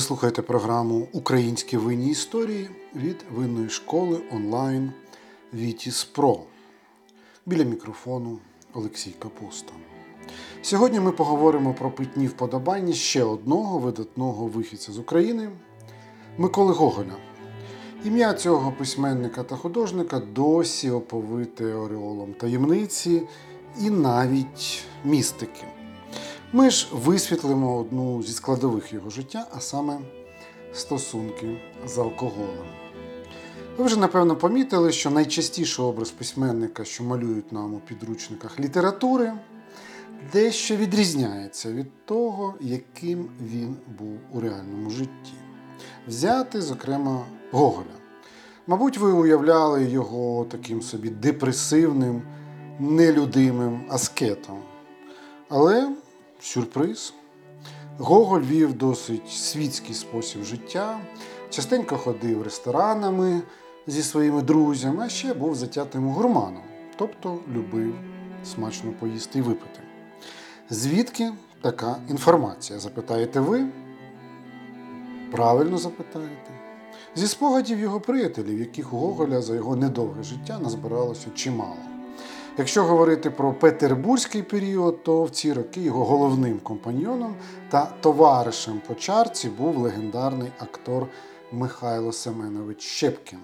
Ви слухаєте програму Українські винні історії від винної школи онлайн Вітіс Про. Біля мікрофону Олексій Капуста. Сьогодні ми поговоримо про питні вподобання ще одного видатного вихідця з України Миколи Гоголя. Ім'я цього письменника та художника досі оповите ореолом таємниці і навіть містики. Ми ж висвітлимо одну зі складових його життя, а саме стосунки з алкоголем. Ви вже напевно помітили, що найчастіший образ письменника, що малюють нам у підручниках літератури, дещо відрізняється від того, яким він був у реальному житті. Взяти, зокрема, Гоголя. Мабуть, ви уявляли його таким собі депресивним, нелюдимим аскетом. Але сюрприз. Гоголь вів досить світський спосіб життя, частенько ходив ресторанами зі своїми друзями, а ще був затятим гурманом, тобто любив смачно поїсти і випити. Звідки така інформація? Запитаєте ви? Правильно запитаєте. Зі спогадів його приятелів, яких у Гоголя за його недовге життя назбиралося чимало. Якщо говорити про петербурзький період, то в ці роки його головним компаньйоном та товаришем по чарці був легендарний актор Михайло Семенович Щепкін.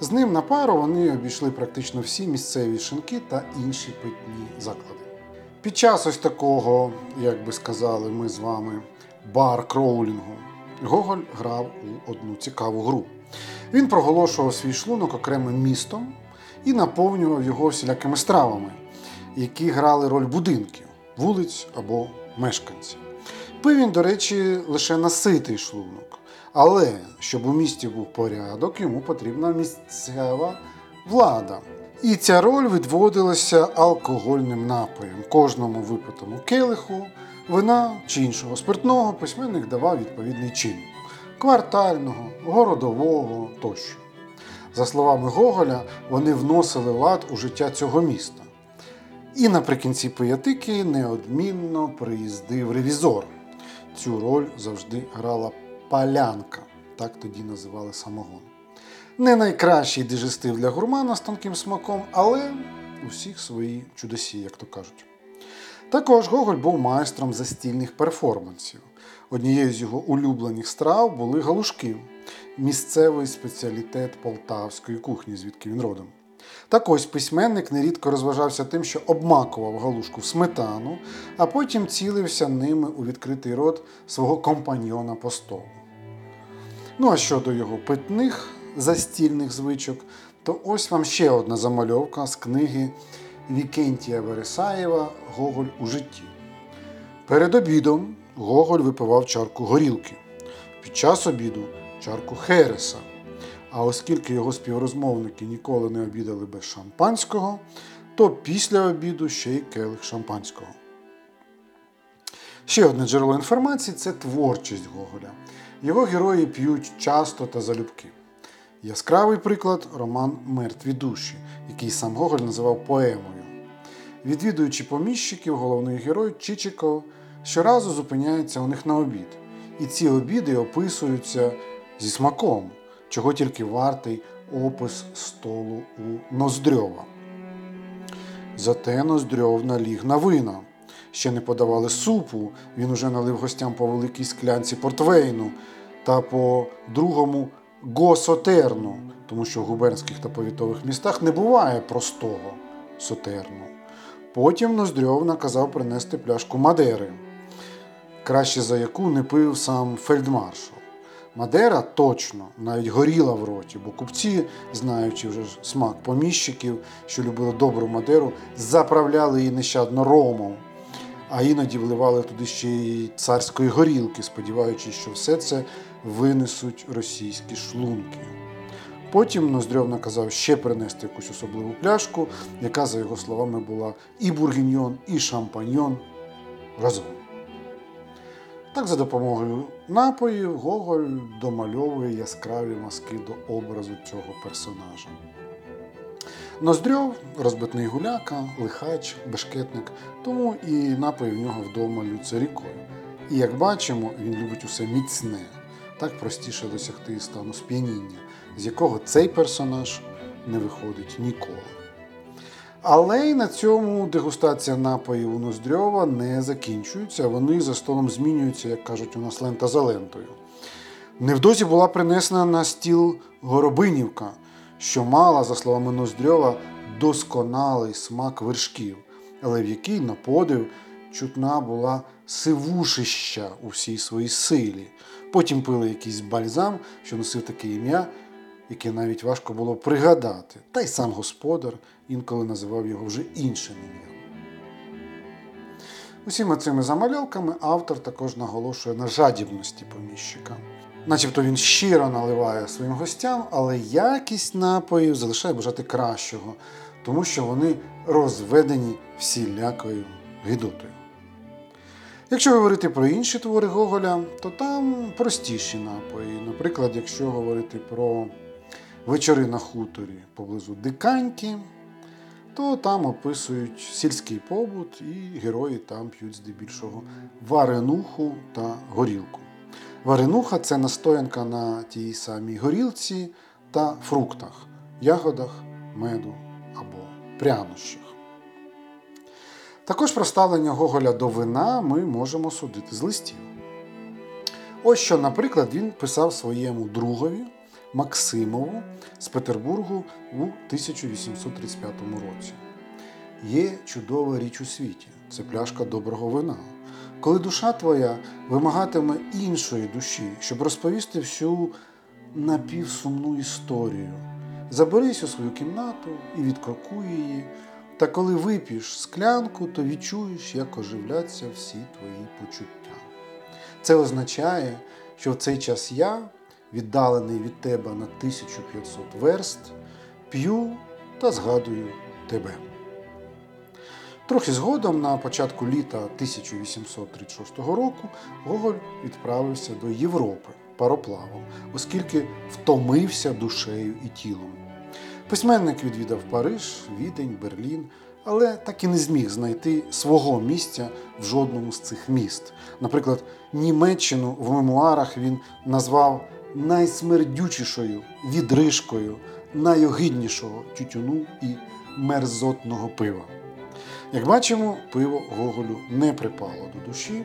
З ним на пару вони обійшли практично всі місцеві шинки та інші питні заклади. Під час ось такого, як би сказали ми з вами, бар-кроулінгу, Гоголь грав у одну цікаву гру. Він проголошував свій шлунок окремим містом і наповнював його всілякими стравами, які грали роль будинків, вулиць або мешканців. Пив він, до речі, лише наситий шлунок. Але щоб у місті був порядок, йому потрібна місцева влада. І ця роль відводилася алкогольним напоєм. Кожному випитому келиху, вина чи іншого спиртного письменник давав відповідний чин квартального, городового тощо. За словами Гоголя, вони вносили лад у життя цього міста. І наприкінці пиятики неодмінно приїздив ревізор. Цю роль завжди грала палянка, так тоді називали самогон. Не найкращий дежестив для гурмана з тонким смаком, але у всіх свої чудосі, як то кажуть. Також Гоголь був майстром застільних перформансів. Однією з його улюблених страв були галушки, місцевий спеціалітет полтавської кухні, звідки він родом. Так ось письменник нерідко розважався тим, що обмакував галушку в сметану, а потім цілився ними у відкритий рот свого компаньйона по столу. Ну а щодо його питних застільних звичок, то ось вам ще одна замальовка з книги Вікентія Вересаєва Гоголь у житті. Перед обідом Гоголь випивав чарку горілки. Під час обіду чарку Хереса. А оскільки його співрозмовники ніколи не обідали без шампанського, то після обіду ще й келих шампанського. Ще одне джерело інформації це творчість Гоголя. Його герої п'ють часто та залюбки. Яскравий приклад роман Мертві душі, який сам Гоголь називав поемою. Відвідуючи поміщиків, головний герой Чичиков щоразу зупиняється у них на обід. І ці обіди описуються зі смаком, чого тільки вартий опис столу у Ноздрьова. Зате Ноздрьов наліг на вина. Ще не подавали супу, він уже налив гостям по великій склянці портвейну та по другому госотерну, тому що в губернських та повітових містах не буває простого сотерну. Потім Ноздрьов наказав принести пляшку Мадери, краще за яку не пив сам фельдмаршал. Мадера точно навіть горіла в роті, бо купці, знаючи вже смак поміщиків, що любили добру Мадеру, заправляли її нещадно ромом, а іноді вливали туди ще й царської горілки, сподіваючись, що все це винесуть російські шлунки. Потім Ноздрьов наказав ще принести якусь особливу пляшку, яка, за його словами, була і бургіньйон, і шампаньйон разом. Так, за допомогою напоїв Гоголь домальовує яскраві маски до образу цього персонажа. Ноздрьов розбитний гуляка, лихач, бешкетник, тому і напої в нього вдома лються рікою. І як бачимо, він любить усе міцне, так простіше досягти стану сп'яніння, з якого цей персонаж не виходить ніколи. Але й на цьому дегустація напоїв у Ноздрьова не закінчується. Вони за столом змінюються, як кажуть, у нас лента за лентою. Невдовзі була принесена на стіл горобинівка, що мала, за словами Ноздрьова, досконалий смак вершків, але в якій на подив чутна була сивушища у всій своїй силі. Потім пили якийсь бальзам, що носив таке ім'я, яке навіть важко було пригадати. Та й сам господар інколи називав його вже іншим ім'ям. Усіма цими замальовками автор також наголошує на жадібності поміщика. Начебто він щиро наливає своїм гостям, але якість напоїв залишає бажати кращого, тому що вони розведені всілякою гидотою. Якщо говорити про інші твори Гоголя, то там простіші напої. Наприклад, якщо говорити про вечори на хуторі поблизу Диканьки, то там описують сільський побут, і герої там п'ють здебільшого варенуху та горілку. Варенуха це настоянка на тій самій горілці та фруктах, ягодах, меду або прянощах. Також про ставлення Гоголя до вина ми можемо судити з листів. Ось що, наприклад, він писав своєму другові Максимову з Петербургу у 1835 році. Є чудова річ у світі це пляшка доброго вина. Коли душа твоя вимагатиме іншої душі, щоб розповісти всю напівсумну історію, заберись у свою кімнату і відкрокуй її. Та коли вип'єш склянку, то відчуєш, як оживляться всі твої почуття. Це означає, що в цей час я, віддалений від тебе на 1500 верст, п'ю та згадую тебе. Трохи згодом, на початку літа 1836 року, Гоголь відправився до Європи пароплавом, оскільки втомився душею і тілом. Письменник відвідав Париж, Відень, Берлін, але так і не зміг знайти свого місця в жодному з цих міст. Наприклад, Німеччину в мемуарах він назвав найсмердючішою відрижкою найогиднішого тютюну і мерзотного пива. Як бачимо, пиво Гоголю не припало до душі.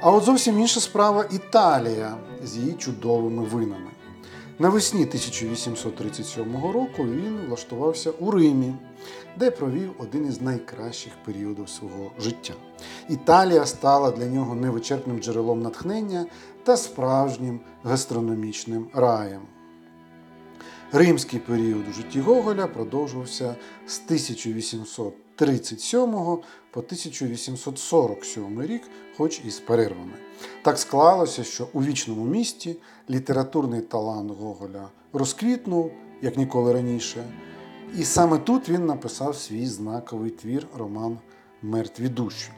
А от зовсім інша справа Італія з її чудовими винами. Навесні 1837 року він влаштувався у Римі, де провів один із найкращих періодів свого життя. Італія стала для нього невичерпним джерелом натхнення та справжнім гастрономічним раєм. Римський період у житті Гоголя продовжувався з 1837 по 1847 рік, хоч і з перервами. Так склалося, що у вічному місті літературний талант Гоголя розквітнув, як ніколи раніше. І саме тут він написав свій знаковий твір роман Мертві душі.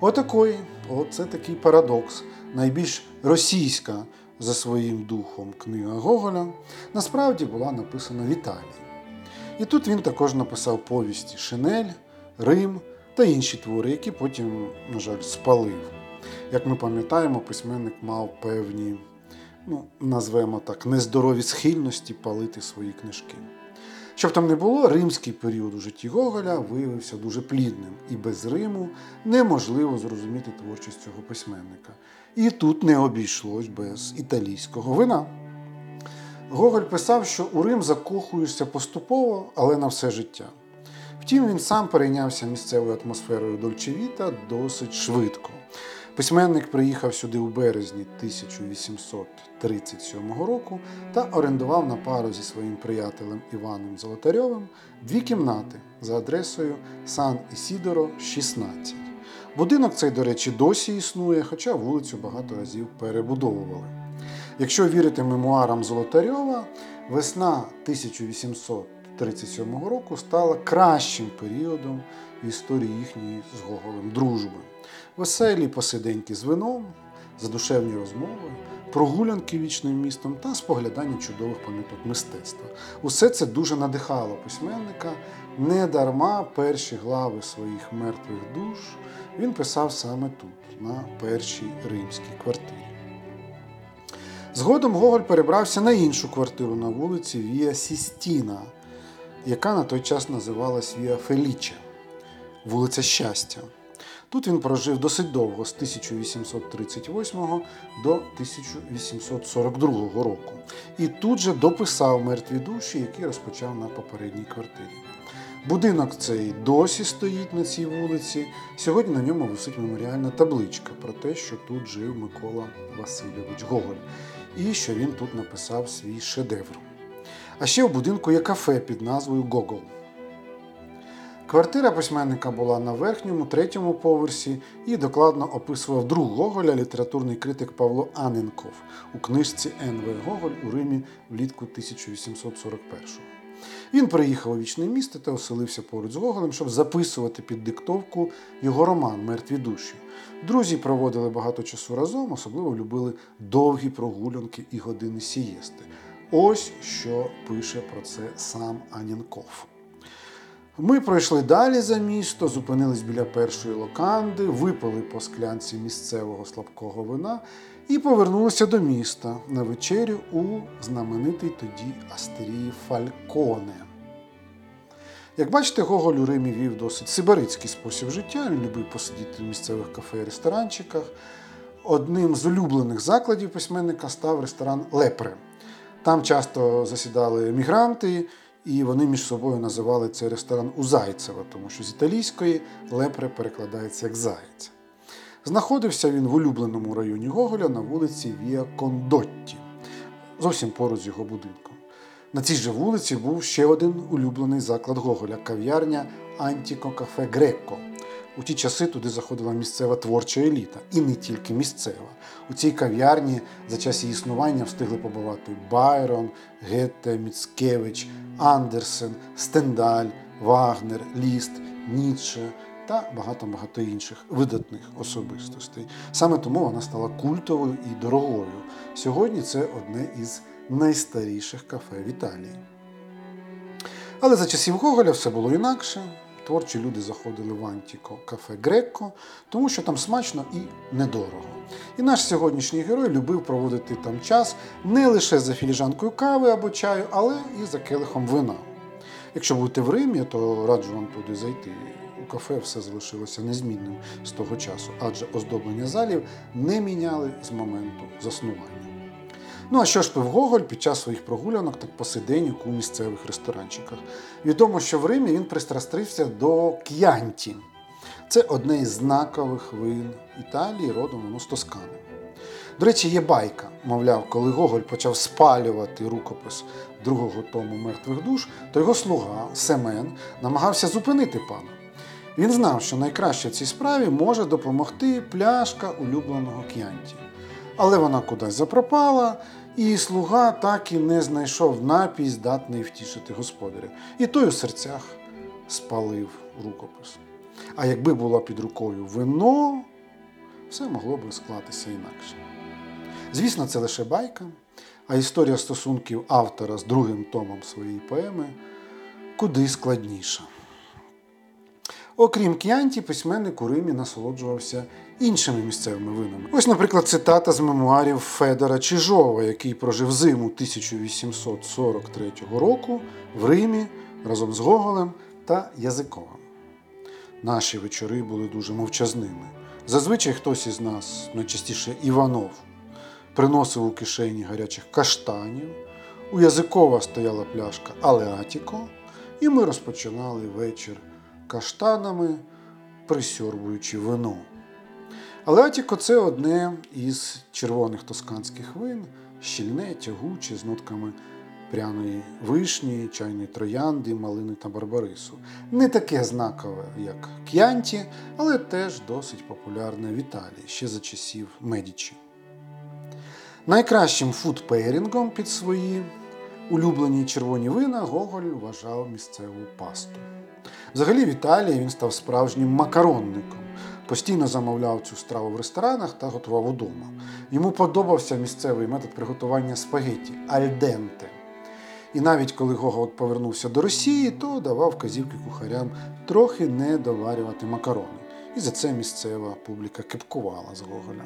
Отакої, оце такий парадокс. Найбільш російська за своїм духом книга Гоголя насправді була написана в Італії. І тут він також написав повісті Шинель, Рим та інші твори, які потім, на жаль, спалив. Як ми пам'ятаємо, письменник мав певні, ну, назвемо так, нездорові схильності палити свої книжки. Щоб там не було, римський період у житті Гоголя виявився дуже плідним, і без Риму неможливо зрозуміти творчість цього письменника. І тут не обійшлось без італійського вина. Гоголь писав, що у Рим закохуєшся поступово, але на все життя. Втім, він сам перейнявся місцевою атмосферою Дольчевіта досить швидко. Письменник приїхав сюди у березні 1837 року та орендував на пару зі своїм приятелем Іваном Золотарьовим дві кімнати за адресою Сан Ісідоро, 16. Будинок цей, до речі, досі існує, хоча вулицю багато разів перебудовували. Якщо вірити мемуарам Золотарьова, весна 1837 року стала кращим періодом в історії їхньої з Гоголем дружби. Веселі посиденьки з вином, задушевні розмови, прогулянки вічним містом та споглядання чудових пам'яток мистецтва. Усе це дуже надихало письменника. Не дарма перші глави своїх мертвих душ він писав саме тут, на першій римській квартирі. Згодом Гоголь перебрався на іншу квартиру на вулиці Віа Сістіна, яка на той час називалась Віа Феліче, вулиця Щастя. Тут він прожив досить довго з 1838 до 1842 року. І тут же дописав мертві душі, які розпочав на попередній квартирі. Будинок цей досі стоїть на цій вулиці. Сьогодні на ньому висить меморіальна табличка про те, що тут жив Микола Васильович Гоголь, і що він тут написав свій шедевр. А ще в будинку є кафе під назвою Гогол. Квартира письменника була на верхньому, третьому поверсі і докладно описував друг Гоголя літературний критик Павло Аненков у книжці Н.В. Гоголь у Римі влітку 1841-го. Він приїхав у вічне місто та оселився поруч з Гоголем, щоб записувати під диктовку його роман Мертві душі. Друзі проводили багато часу разом, особливо любили довгі прогулянки і години сієсти. Ось що пише про це сам Анінков. Ми пройшли далі за місто, зупинились біля першої локанди, випили по склянці місцевого слабкого вина і повернулися до міста на вечерю у знаменитий тоді Астерії Фальконе. Як бачите, Гоголь у Римі вів досить сибарицький спосіб життя. Він любив посидіти в місцевих кафе і ресторанчиках. Одним з улюблених закладів письменника став ресторан Лепре. Там часто засідали емігранти, і вони між собою називали цей ресторан у Зайцева, тому що з італійської лепре перекладається як заєць. Знаходився він в улюбленому районі Гоголя на вулиці Віа Кондотті, зовсім поруч з його будинком. На цій же вулиці був ще один улюблений заклад Гоголя кав'ярня Антіко Кафе Грекко. У ті часи туди заходила місцева творча еліта, і не тільки місцева. У цій кав'ярні за час її існування встигли побувати Байрон, Гетте, Міцкевич, Андерсен, Стендаль, Вагнер, Ліст, Ніцше та багато-багато інших видатних особистостей. Саме тому вона стала культовою і дорогою. Сьогодні це одне із найстаріших кафе в Італії. Але за часів Гоголя все було інакше. Творчі люди заходили в Антіко кафе Грекко, тому що там смачно і недорого. І наш сьогоднішній герой любив проводити там час не лише за філіжанкою кави або чаю, але і за келихом вина. Якщо будете в Римі, то раджу вам туди зайти. У кафе все залишилося незмінним з того часу, адже оздоблення залів не міняли з моменту заснування. Ну а що ж пив Гоголь під час своїх прогулянок та посиденьок у місцевих ресторанчиках? Відомо, що в Римі він пристрастився до к'янті. Це одне із знакових вин Італії, родом воно з Тоскани. До речі, є байка. Мовляв, коли Гоголь почав спалювати рукопис другого тому мертвих душ, то його слуга Семен намагався зупинити пана. Він знав, що найкраще в цій справі може допомогти пляшка улюбленого к'янті. Але вона кудись запропала, і слуга так і не знайшов напій, здатний втішити господаря. І той у серцях спалив рукопис. А якби було під рукою вино, все могло би склатися інакше. Звісно, це лише байка, а історія стосунків автора з другим томом своєї поеми куди складніша. Окрім к'янті, письменник у Римі насолоджувався іншими місцевими винами. Ось, наприклад, цитата з мемуарів Федора Чижова, який прожив зиму 1843 року в Римі разом з Гоголем та Язиковим. Наші вечори були дуже мовчазними. Зазвичай хтось із нас, найчастіше Іванов, приносив у кишені гарячих каштанів, у Язикова стояла пляшка Алеатіко, і ми розпочинали вечір каштанами, присьорбуючи вино. Алеатіко це одне із червоних тосканських вин, щільне, тягуче, з нотками пряної вишні, чайної троянди, малини та барбарису. Не таке знакове, як к'янті, але теж досить популярне в Італії ще за часів Медічі. Найкращим фудпейрінгом під свої улюблені червоні вина Гоголь вважав місцеву пасту. Взагалі в Італії він став справжнім макаронником. Постійно замовляв цю страву в ресторанах та готував удома. Йому подобався місцевий метод приготування спагетті альденте. І навіть коли Гоголь повернувся до Росії, то давав вказівки кухарям трохи не доварювати макарони. І за це місцева публіка кепкувала з Гоголя.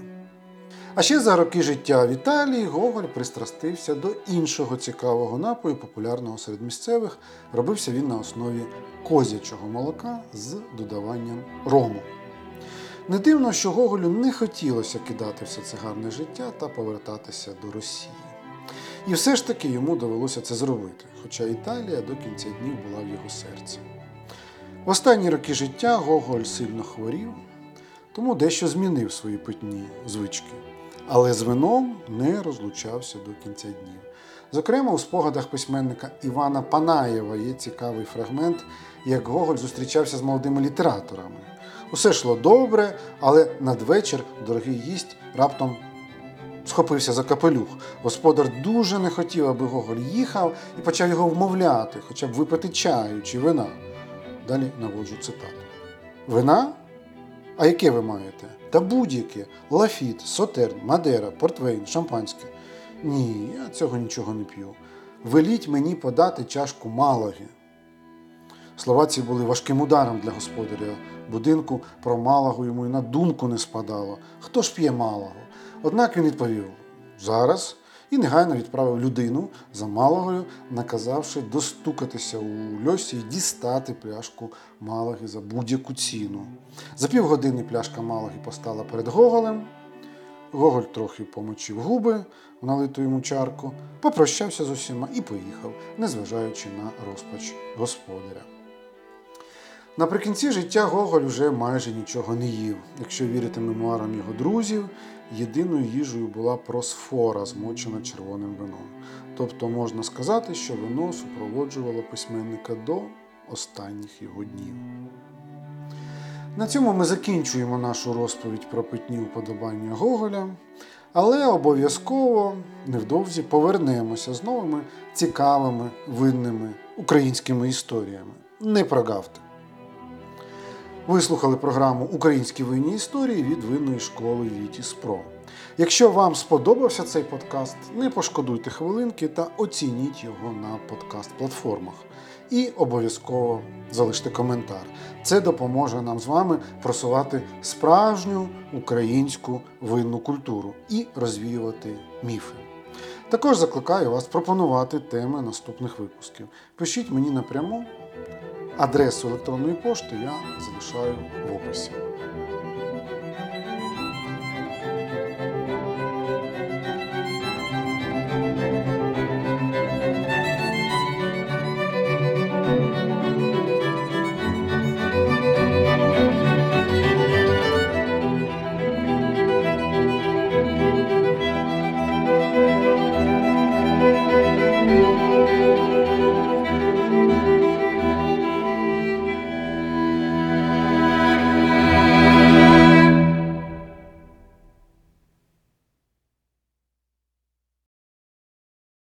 А ще за роки життя в Італії Гоголь пристрастився до іншого цікавого напою, популярного серед місцевих. Робився він на основі козячого молока з додаванням рому. Не дивно, що Гоголю не хотілося кидати все це гарне життя та повертатися до Росії. І все ж таки йому довелося це зробити, хоча Італія до кінця днів була в його серці. В останні роки життя Гоголь сильно хворів, тому дещо змінив свої питні звички. Але з вином не розлучався до кінця днів. Зокрема, у спогадах письменника Івана Панаєва є цікавий фрагмент, як Гоголь зустрічався з молодими літераторами. Усе йшло добре, але надвечір дорогий гість раптом схопився за капелюх. Господар дуже не хотів, аби Гоголь їхав і почав його вмовляти, хоча б випити чаю чи вина. Далі наводжу цитату. Вина? А яке ви маєте? Та будь-яке. Лафіт, сотерн, мадера, портвейн, шампанське. Ні, я цього нічого не п'ю. Веліть мені подати чашку малаги. Слова ці були важким ударом для господаря будинку. Про малагу йому і на думку не спадало. Хто ж п'є малагу? Однак він відповів зараз і негайно відправив людину за малагою, наказавши достукатися у льосі і дістати пляшку малаги за будь-яку ціну. За півгодини пляшка малаги постала перед Гоголем. Гоголь трохи помочив губи в налиту йому чарку, попрощався з усіма і поїхав, незважаючи на розпач господаря. Наприкінці життя Гоголь вже майже нічого не їв. Якщо вірити мемуарам його друзів, єдиною їжею була просфора, змочена червоним вином. Тобто можна сказати, що вино супроводжувало письменника до останніх його днів. На цьому ми закінчуємо нашу розповідь про питні уподобання Гоголя, але обов'язково невдовзі повернемося з новими цікавими винними українськими історіями. Не прогавте! Ви слухали програму Українські винні історії від винної школи Вітіс Про. Якщо вам сподобався цей подкаст, не пошкодуйте хвилинки та оцініть його на подкаст-платформах. І обов'язково залиште коментар. Це допоможе нам з вами просувати справжню українську винну культуру і розвіювати міфи. Також закликаю вас пропонувати теми наступних випусків. Пишіть мені напряму. Адресу електронної пошти я залишаю в описі.